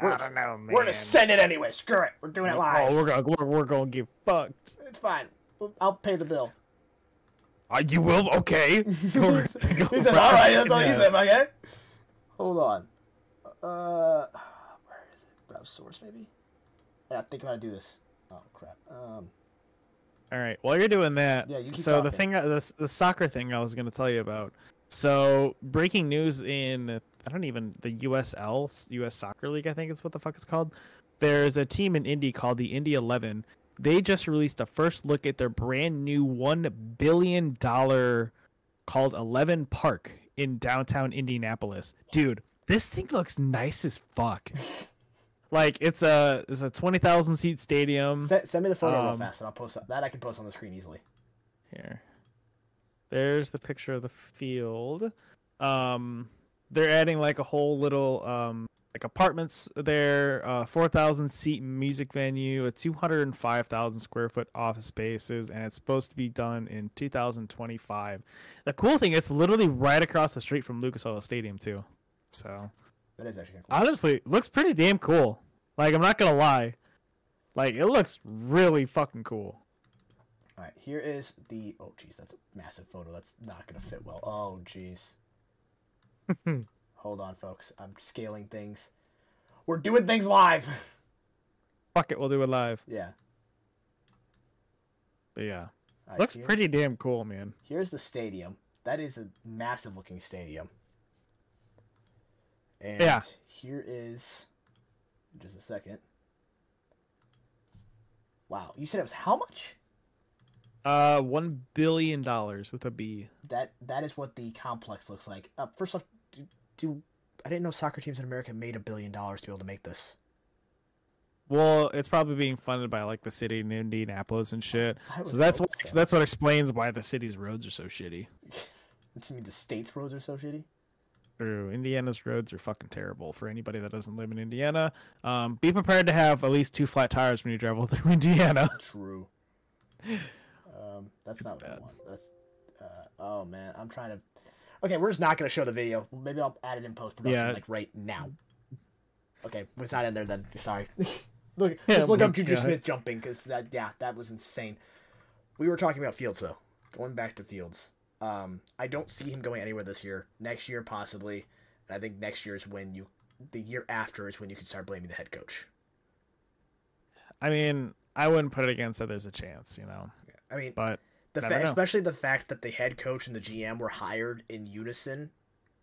I don't know, man.
We're gonna send it anyway. Screw it. We're doing it live.
Oh, we're gonna we're, we're gonna get fucked.
It's fine. I'll pay the bill.
Uh, you will? Okay.
He said,
for
"All that's all you
Yeah.
said, okay." Hold on. Uh, where is it? Browse source, maybe. I think I'm gonna do this. Oh crap. Um,
All right. While you're doing that,
Yeah, you
so the thing, the, the soccer thing, I was going to tell you about. So breaking news in I don't even the USL US Soccer League, I think is what the fuck it's called. There's a team in Indy called the Indy Eleven. They just released a first look at their brand new one billion dollar called Eleven Park in downtown Indianapolis. Dude, this thing looks nice as fuck. like it's a it's a twenty thousand seat stadium.
send, send me the photo real
um,
fast, and I'll post that. I can post on the screen easily.
Here. There's the picture of the field. Um they're adding like a whole little um like apartments there, uh 4,000 seat music venue, a 205,000 square foot office spaces and it's supposed to be done in 2025. The cool thing it's literally right across the street from Lucas Oil Stadium too. So,
That is actually kinda cool.
honestly, looks pretty damn cool. Like I'm not to lie. Like it looks really fucking cool.
All right, here is the. Oh, jeez, that's a massive photo. That's not gonna fit well. Oh, jeez. Hold on, folks. I'm scaling things. We're doing things live.
Fuck it, we'll do it live.
yeah.
But yeah.
Right,
Looks
here-
pretty damn cool, man.
Here's the stadium. That is a massive looking stadium. And
Yeah.
here is just a second. Wow, you said it was how much?
Uh, one billion dollars with a B.
That that is what the complex looks like. Uh, first off, do, do I didn't know soccer teams in America made a billion dollars to be able to make this.
Well, it's probably being funded by like the city in Indianapolis and shit. So that's what
so.
that's what explains why the city's roads are so shitty.
It mean the state's roads are so shitty?
True, Indiana's roads are fucking terrible for anybody that doesn't live in Indiana. Um, be prepared to have at least two flat tires when you travel through Indiana.
True. Um, that's
It's
not what I want. That's uh, oh man, I'm trying to. Okay, we're just not gonna show the video. Maybe I'll add it in post production,
Yeah.
like right now. Okay, it's not in there then. Sorry. look,
Yeah,
just look up Juju
God.
Smith jumping because that yeah, that was insane. We were talking about Fields though. Going back to Fields, um, I don't see him going anywhere this year. Next year possibly, and I think next year is when you, the year after is when you can start blaming the head coach.
I mean, I wouldn't put it against that there's a chance, you know.
I mean,
But
The fa- especially the fact that the head coach and the GM were hired in unison,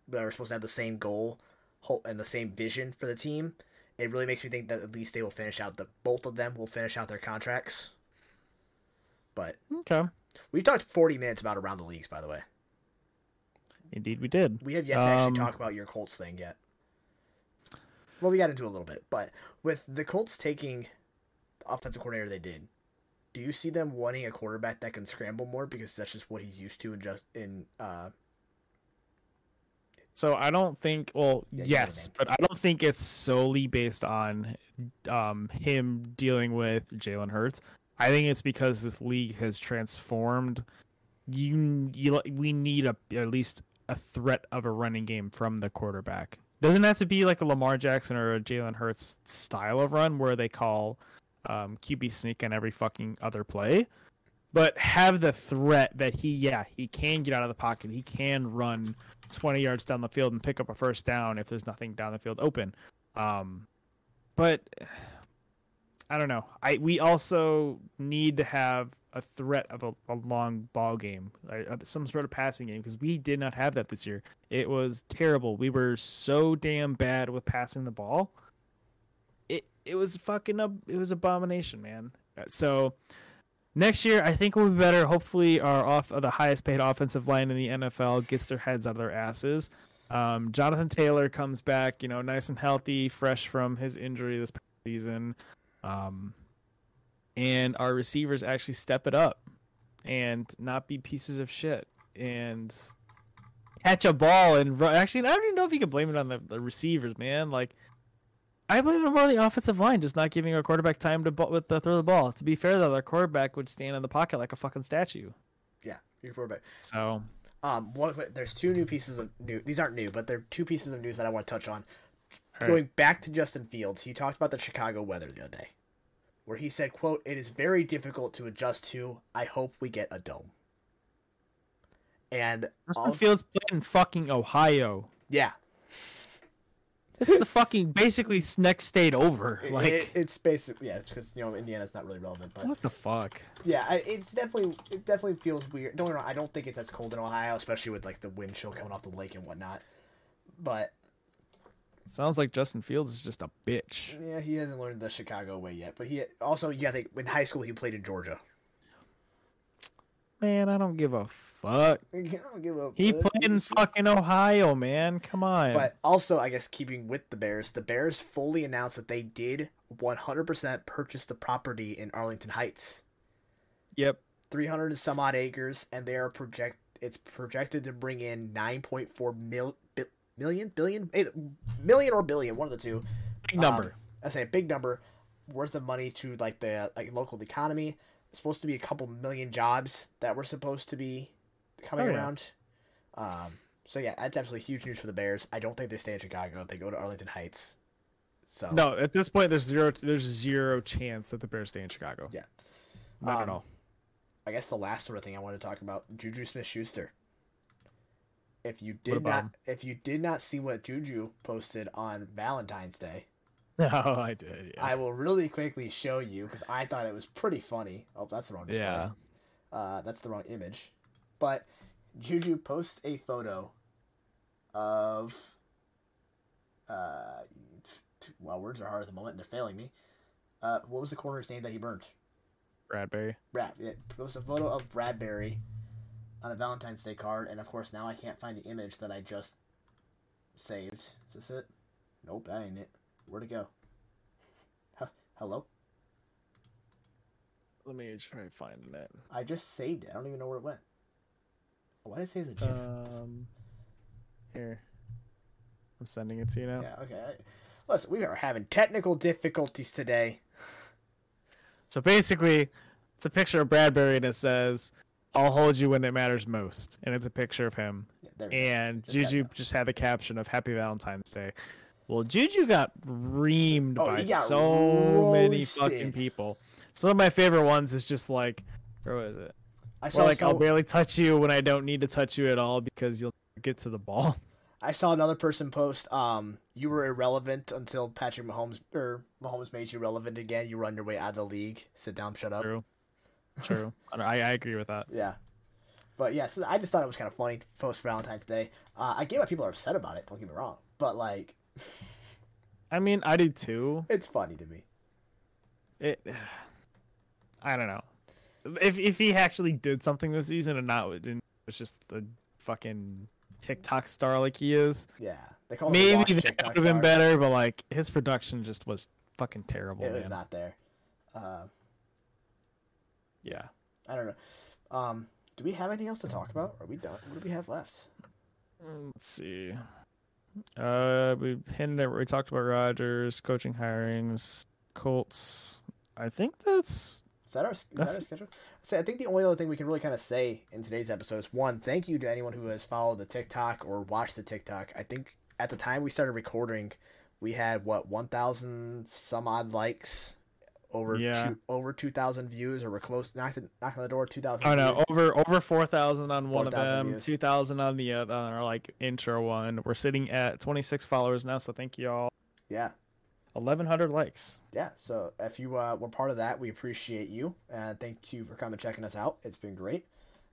that are supposed to have the same goal and the same vision for the team. It really makes me think that at least they will finish out the both of them will finish out their contracts. But
Okay.
We talked forty minutes about around the leagues, by the way.
Indeed, we did.
We have yet to actually
Um,
talk about your Colts thing yet. Well, we got into a little bit, but with the Colts taking the offensive coordinator they did, do you see them wanting a quarterback that can scramble more because that's just what he's used to in just in uh
So I don't think. Well,
Yeah,
yes, but I don't think it's solely based on um, him dealing with Jalen Hurts. I think it's because this league has transformed. You, you, we need a at least a threat of a running game from the quarterback. Doesn't have to be like a Lamar Jackson or a Jalen Hurts style of run where they call um, QB sneak on every fucking other play, but have the threat that he, yeah, he can get out of the pocket. He can run 20 yards down the field and pick up a first down if there's nothing down the field open. Um, but I don't know. I we also need to have a threat of a, a long ball game, like, some sort of passing game, because we did not have that this year. It was terrible. We were so damn bad with passing the ball. It it was fucking up. It was abomination, man. Uh, So next year, I think we'll be better. Hopefully, our off uh, the highest paid offensive line in the NFL gets their heads out of their asses. Um, Jonathan Taylor comes back, you know, nice and healthy, fresh from his injury this past season. Um, and our receivers actually step it up and not be pieces of shit and catch a ball and run. Actually, I don't even know if you can blame it on the, the receivers, man. Like, I blame it more on the offensive line just not giving our quarterback time to bu- with the throw the ball. To be fair, though, our quarterback would stand in the pocket like a fucking statue.
yeah, your quarterback.
So
Um, one there's two new pieces of new. These aren't new, but they're two pieces of news that I want to touch on.
Right.
Going back to Justin Fields, he talked about the Chicago weather the other day, where he said, "quote It is very difficult to adjust to. I hope we get a dome." And
Justin Fields played in fucking Ohio.
yeah,
This is the fucking basically next state over. Like,
it- it's basically yeah, it's because you know Indiana's not really relevant, but
what the fuck?
yeah, I, it's definitely it definitely feels weird. Don't get me wrong, I don't think it's as cold in Ohio, especially with like the wind chill coming off the lake and whatnot. But
Sounds like Justin Fields is just a bitch.
yeah, he hasn't learned the Chicago way yet. But he also, yeah, think in high school he played in Georgia.
Man, I don't give a fuck.
I don't give a
He
fuck.
played in fucking Ohio, man. Come on.
But also, I guess keeping with the Bears, the Bears fully announced that they did 100% purchase the property in Arlington Heights,
yep.
300 and some odd acres, and they are project. It's projected to bring in 9.4 mil, million, billion, million or billion, one of the two.
Big number.
Um, I say a big number worth of money to like the like local economy. It's supposed to be a couple million jobs that were supposed to be coming
Oh, yeah.
around. Um, so yeah, that's absolutely huge news for the Bears. I don't think they stay in Chicago. They go to Arlington Heights. So
no, at this point, there's zero. There's zero chance that the Bears stay in Chicago.
Yeah.
Not at
Um,
all.
I guess the last sort of thing I want to talk about Juju Smith Schuster. If you did not, if you did not see what Juju posted on Valentine's Day,
No, I did. Yeah.
I will really quickly show you because I thought it was pretty funny. Oh, that's the wrong display.
yeah.
Uh, that's the wrong image. But Juju posts a photo of. Uh, well, words are hard at the moment and they're failing me. Uh, what was the corner's name that he burnt?
Bradberry.
Brad. Yeah, posts a photo of Bradberry on a Valentine's Day card, and of course now I can't find the image that I just saved. Is this it? Nope, that ain't it. Where'd it go? Hello?
Let me try finding it.
I just saved it. I don't even know where it went. Why did it say it's a GIF?
Um, here. I'm sending it to you now.
Yeah, okay. Listen, we are having technical difficulties today.
So basically, it's a picture of Bradberry and it says, "I'll hold you when it matters most," and it's a picture of him.
Yeah, there we go.
And
Just
Juju just had the caption of "Happy Valentine's Day." Well, Juju got reamed
Oh,
by
got
so many fucking people. Some of my favorite ones is just like, where was it?
I
Or
saw
like, I'll barely touch you when I don't need to touch you at all because you'll get to the ball.
I saw another person post, um, you were irrelevant until Patrick Mahomes or Mahomes made you relevant again. You were on your way out of the league. Sit down, shut up.
True. True. I, I agree with that.
Yeah. But yeah, so I just thought it was kind of funny post Valentine's Day. Uh, I get why people are upset about it. Don't get me wrong, but like,
I mean, I do too.
it's funny to me.
It, I don't know. If if he actually did something this season and not and was just a fucking TikTok star like he is,
Yeah, they call it
maybe that would have been better. But like his production just was fucking terrible,
It
man.
was not there. Uh,
Yeah.
I don't know. Um, do we have anything else to talk about? Are we done? What do we have left?
Mm, Let's see. Uh, we hinted at we talked about Rodgers coaching hirings, Colts. I think that's
Is that our, is that
That's-
our schedule? So I think the only other thing we can really kind of say in today's episode is one, thank you to anyone who has followed the TikTok or watched the TikTok. I think at the time we started recording, we had what one thousand some odd likes, over
Yeah.
two, over two thousand views, or we're close knocked knocked on the door two thousand.
oh no over over four thousand on one of them,
views.
two thousand on the other, on our like intro one. We're sitting at twenty six followers now, so thank you all.
Yeah,
Eleven hundred likes.
yeah. So if you uh, were part of that, we appreciate you and thank you for coming checking us out. It's been great.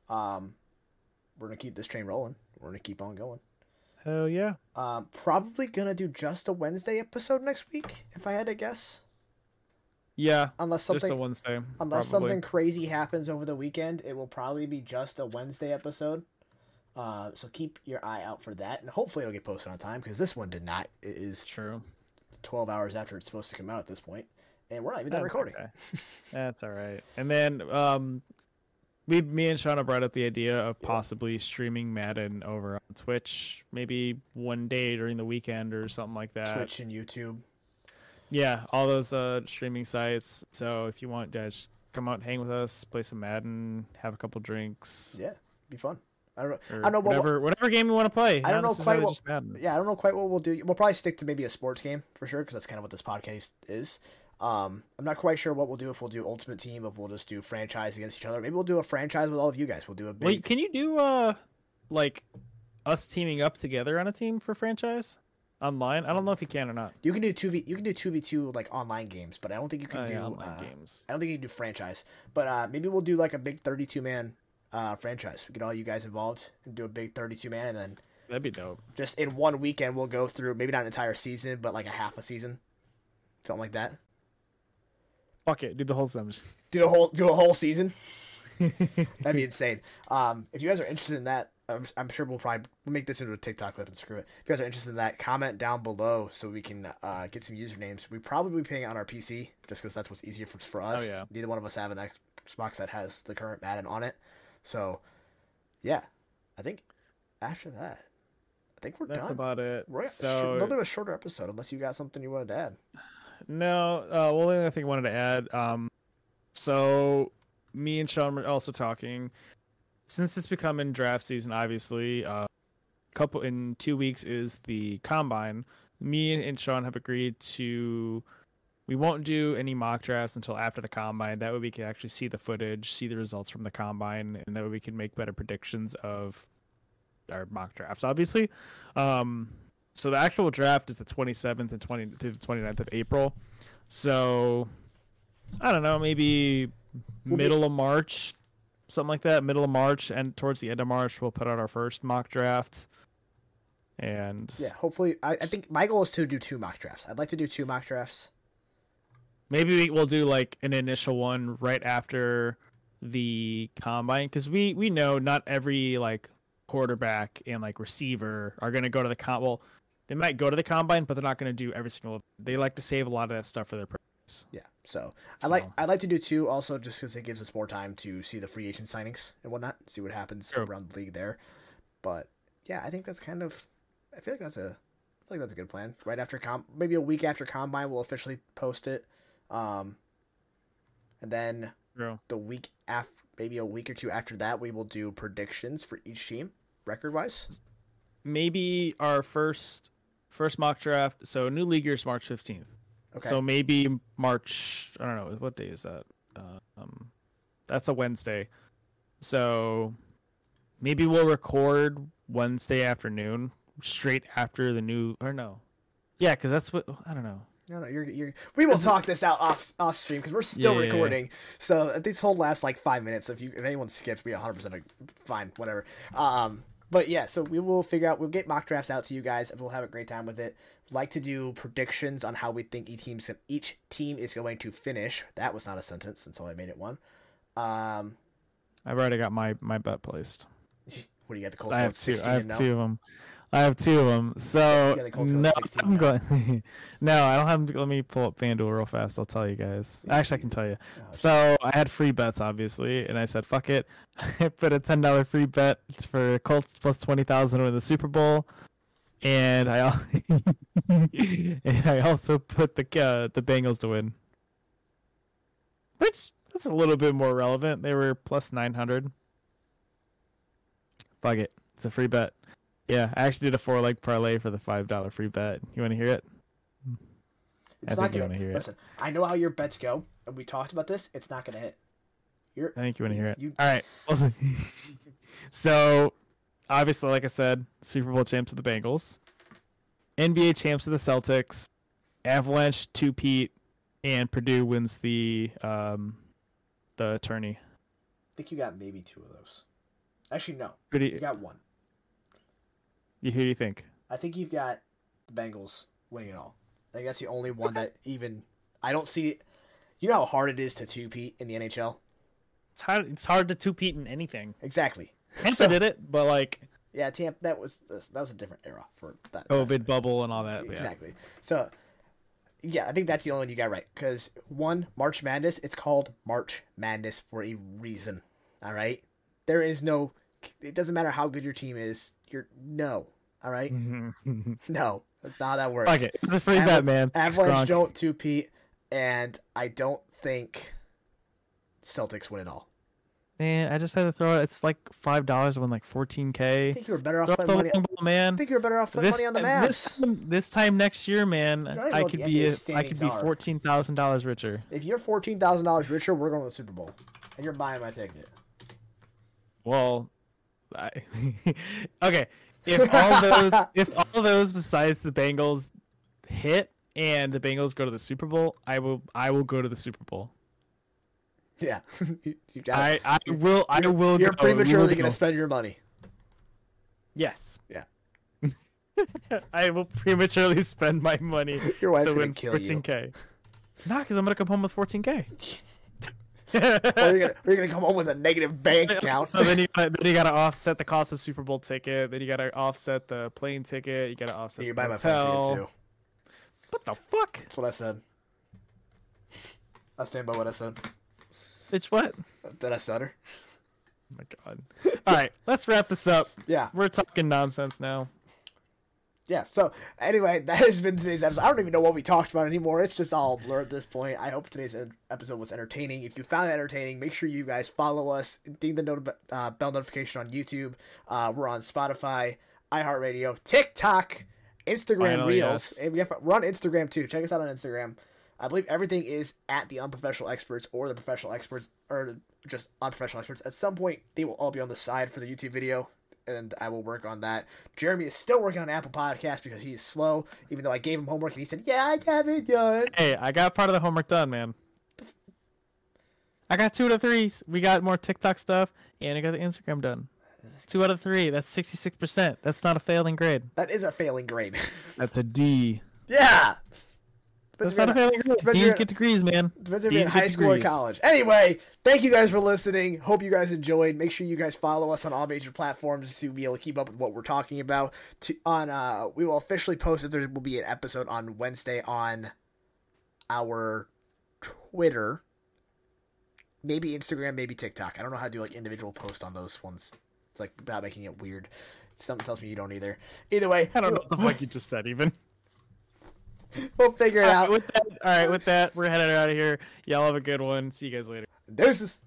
Um, we're gonna keep this train rolling. We're gonna keep on going.
Hell yeah.
Um, probably gonna do just a Wednesday episode next week, if I had to guess.
Yeah,
Unless
just a
something
Wednesday.
unless
probably.
something crazy happens over the weekend, it will probably be just a Wednesday episode. Uh, so keep your eye out for that, and hopefully it'll get posted on time because this one did not. It is
True.
twelve hours after it's supposed to come out at this point, and we're not even done
That's
recording.
okay. That's all right. And then um we me and Shauna brought up the idea of possibly streaming Madden over on Twitch, maybe one day during the weekend or something like that.
Twitch and YouTube.
Yeah, all those uh streaming sites. So if you want guys come out hang with us, play some Madden, have a couple drinks.
Yeah, be fun. I don't know. I don't know what.
whatever whatever game you want to play.
I don't know quite what- yeah, I don't know quite what we'll do. We'll probably stick to maybe a sports game for sure, because that's kind of what this podcast is. Um, I'm not quite sure what we'll do if we'll do Ultimate Team, if we'll just do franchise against each other. Maybe we'll do a franchise with all of you guys. We'll do a big.
Wait, can you do uh like us teaming up together on a team for franchise online? I don't know if you can or not.
You can do two v. You can do two v two like online games, but I don't think you can
Oh,
do
yeah, online
uh,
games.
I don't think you can do franchise. But uh, maybe we'll do like a big 32 man uh, franchise. We get all you guys involved and do a big 32 man, and then
That'd be dope.
just in one weekend we'll go through maybe not an entire season, but like a half a season, something like that.
Fuck it, do the whole Sims.
Do a whole do a whole season. That'd be insane. Um, if you guys are interested in that, I'm, I'm sure we'll probably make this into a TikTok clip and screw it. If you guys are interested in that, comment down below so we can uh, get some usernames. We probably be playing it on our PC just because that's what's easier for, for us.
yeah.
Neither one of us have an Xbox that has the current Madden on it, so yeah. I think after that, I think we're
That's
done.
That's about it.
we're
so
a little bit of a shorter episode, unless you got something you wanted to add.
no, uh, well, the only thing I wanted to add. Um, so me and Shawn were also talking. Since it's becoming draft season, obviously, uh, couple in two weeks is the combine. Me and Shawn have agreed to. We won't do any mock drafts until after the combine. That way, we can actually see the footage, see the results from the combine, and that way we can make better predictions of our mock drafts. Obviously, um, so the actual draft is the 27th and 20 to the 29th of April. So I don't know, maybe middle of March, something like that. Middle of March and towards the end of March, we'll put out our first mock draft. And
Yeah, hopefully. I, I think my goal is to do two mock drafts. I'd like to do two mock drafts.
maybe we- we'll do like an initial one right after the combine because we we know not every like quarterback and like receiver are going to go to the com well they might go to the combine but they're not going to do every single they like to save a lot of that stuff for their purpose
Yeah, so I like I'd like to do two also just because it gives us more time to see the free agent signings and whatnot, see what happens
Sure.
around the league there. But yeah, I think that's kind of I feel like that's a I feel like that's a good plan. Right after com, maybe a week after combine, we'll officially post it. Um, and then
True.
the week after, maybe a week or two after that, we will do predictions for each team record wise.
maybe our first first mock draft so new league year is march 15th
Okay.
so maybe march i don't know what day is that uh, um that's a wednesday so maybe we'll record wednesday afternoon straight after the new or no yeah because that's what i don't know
No, no, you're, you're. We will talk this out off off stream because we're still
Yeah.
recording. So these whole last like five minutes, if you if anyone skips, we 100 percent fine, whatever. Um, but yeah, so we will figure out. We'll get mock drafts out to you guys, and we'll have a great time with it. Like to do predictions on how we think each team each team is going to finish. That was not a sentence until I made it one. Um,
I've already got my my bet placed.
what do you got? The Colts
I have two. I have two of them. I have two of them. So
You got the Colts going
no,
16
I'm going. no, I don't have. Them. Let me pull up FanDuel real fast. I'll tell you guys. Actually, I can tell you. So I had free bets, obviously, and I said, "Fuck it." I put a ten dollar free bet for Colts plus twenty thousand to win the Super Bowl, and I and I also put the uh, the Bengals to win, which that's a little bit more relevant. They were plus nine hundred. Fuck it, it's a free bet. Yeah, I actually did a four leg parlay for the five dollar free bet. You want to hear it?
It's
I
not
think you
gonna
wanna hear it.
listen. I know how your bets go, and we talked about this. It's not gonna hit. You're
I think you want to hear it.
You-
All right. Listen. so, obviously, like I said, Super Bowl champs of the Bengals, NBA champs of the Celtics, Avalanche two Pete, and Purdue wins the um, the attorney.
I think you got maybe two of those. Actually, no.
Who do
You
you,
got one.
You who do you think?
I think you've got the Bengals winning it all. I think that's the only one that even I don't see. You know how hard it is to two Pete in the NHL.
It's hard. It's hard to two Pete in anything.
Exactly.
Tampa
So-
did it, but like
Yeah, Tampa. That was that was a different era for that.
COVID bubble and all that. Yeah.
Exactly. So, yeah, I think that's the only one you got right. Because one, March Madness, it's called March Madness for a reason. All right. There is no. It doesn't matter how good your team is. You're no. All right. Mm-hmm. No, that's not how that works.
It. It's a free bet, man.
Avalanche don't two Pete, and I don't think Celtics win it all.
Man, I just had to throw it. It's like five dollars win like fourteen
I
k.
think you were better off putting
the
money.
ball, man.
I think you were better off putting
this,
money on the
this
Mavs.
time, this time next year, man, I could be a, I could be fourteen thousand dollars richer.
If you're fourteen thousand dollars richer, we're going to the Super Bowl, and you're buying my ticket.
Well, I, okay. If all those, if all those besides the Bengals hit and the Bengals go to the Super Bowl, I will, I will go to the Super Bowl.
Yeah, you, you got
I. I will, I will.
You're
go,
prematurely going to spend your money.
Yes.
Yeah.
I will prematurely spend my money
Your wife's
to
gonna
win
kill you.
14k. Not because I'm gonna come home with 14k.
or you're gonna, you're gonna come home with a negative bank account.
So then you then you gotta offset the cost of Super Bowl ticket. Then you gotta offset the plane ticket. You gotta offset
you
the
buy my plane ticket too.
What the fuck?
That's what I said. I stand by what I said.
Bitch, what?
Did I stutter?
Oh my god. All right, let's wrap this up.
Yeah,
We're talking nonsense now.
Yeah. So anyway, that has been today's episode. I don't even know what we talked about anymore. It's just all blurred at this point. I hope today's episode was entertaining. If you found it entertaining, make sure you guys follow us, ding the not- uh, bell notification on YouTube. Uh, we're on Spotify, iHeartRadio, TikTok, Instagram
Finally,
Reels.
yes.
Have, we're on Instagram too. Check us out on Instagram. I believe everything is at the unprofessional experts or the professional experts or just unprofessional experts. At some point, they will all be on the side for the YouTube video, and I will work on that. Jeremy is still working on Apple Podcast because he is slow, even though I gave him homework and he said, "Yeah, I have it done."
Hey, I got part of the homework done, man. I got two out of three. We got more TikTok stuff, and I got the Instagram done. Two out of three. That's sixty-six percent. That's not a failing grade.
That is a failing grade.
That's a D.
yeah.
That's not a failing grade. D's get degrees, man.
Depends if you're in high school or
degrees.
college. Anyway, thank you guys for listening. Hope you guys enjoyed. Make sure you guys follow us on all major platforms to be able to keep up with what we're talking about. To on uh, we will officially post if there will be an episode on Wednesday on our Twitter, maybe Instagram, maybe TikTok. I don't know how to do like individual posts on those ones. It's like about making it weird. Something tells me you don't either. Either way,
I don't know what the fuck you just said, even.
We'll figure it
All
out.
right, with that, all right, with that, we're headed out of here. Y'all have a good one. See you guys later.
Deuces.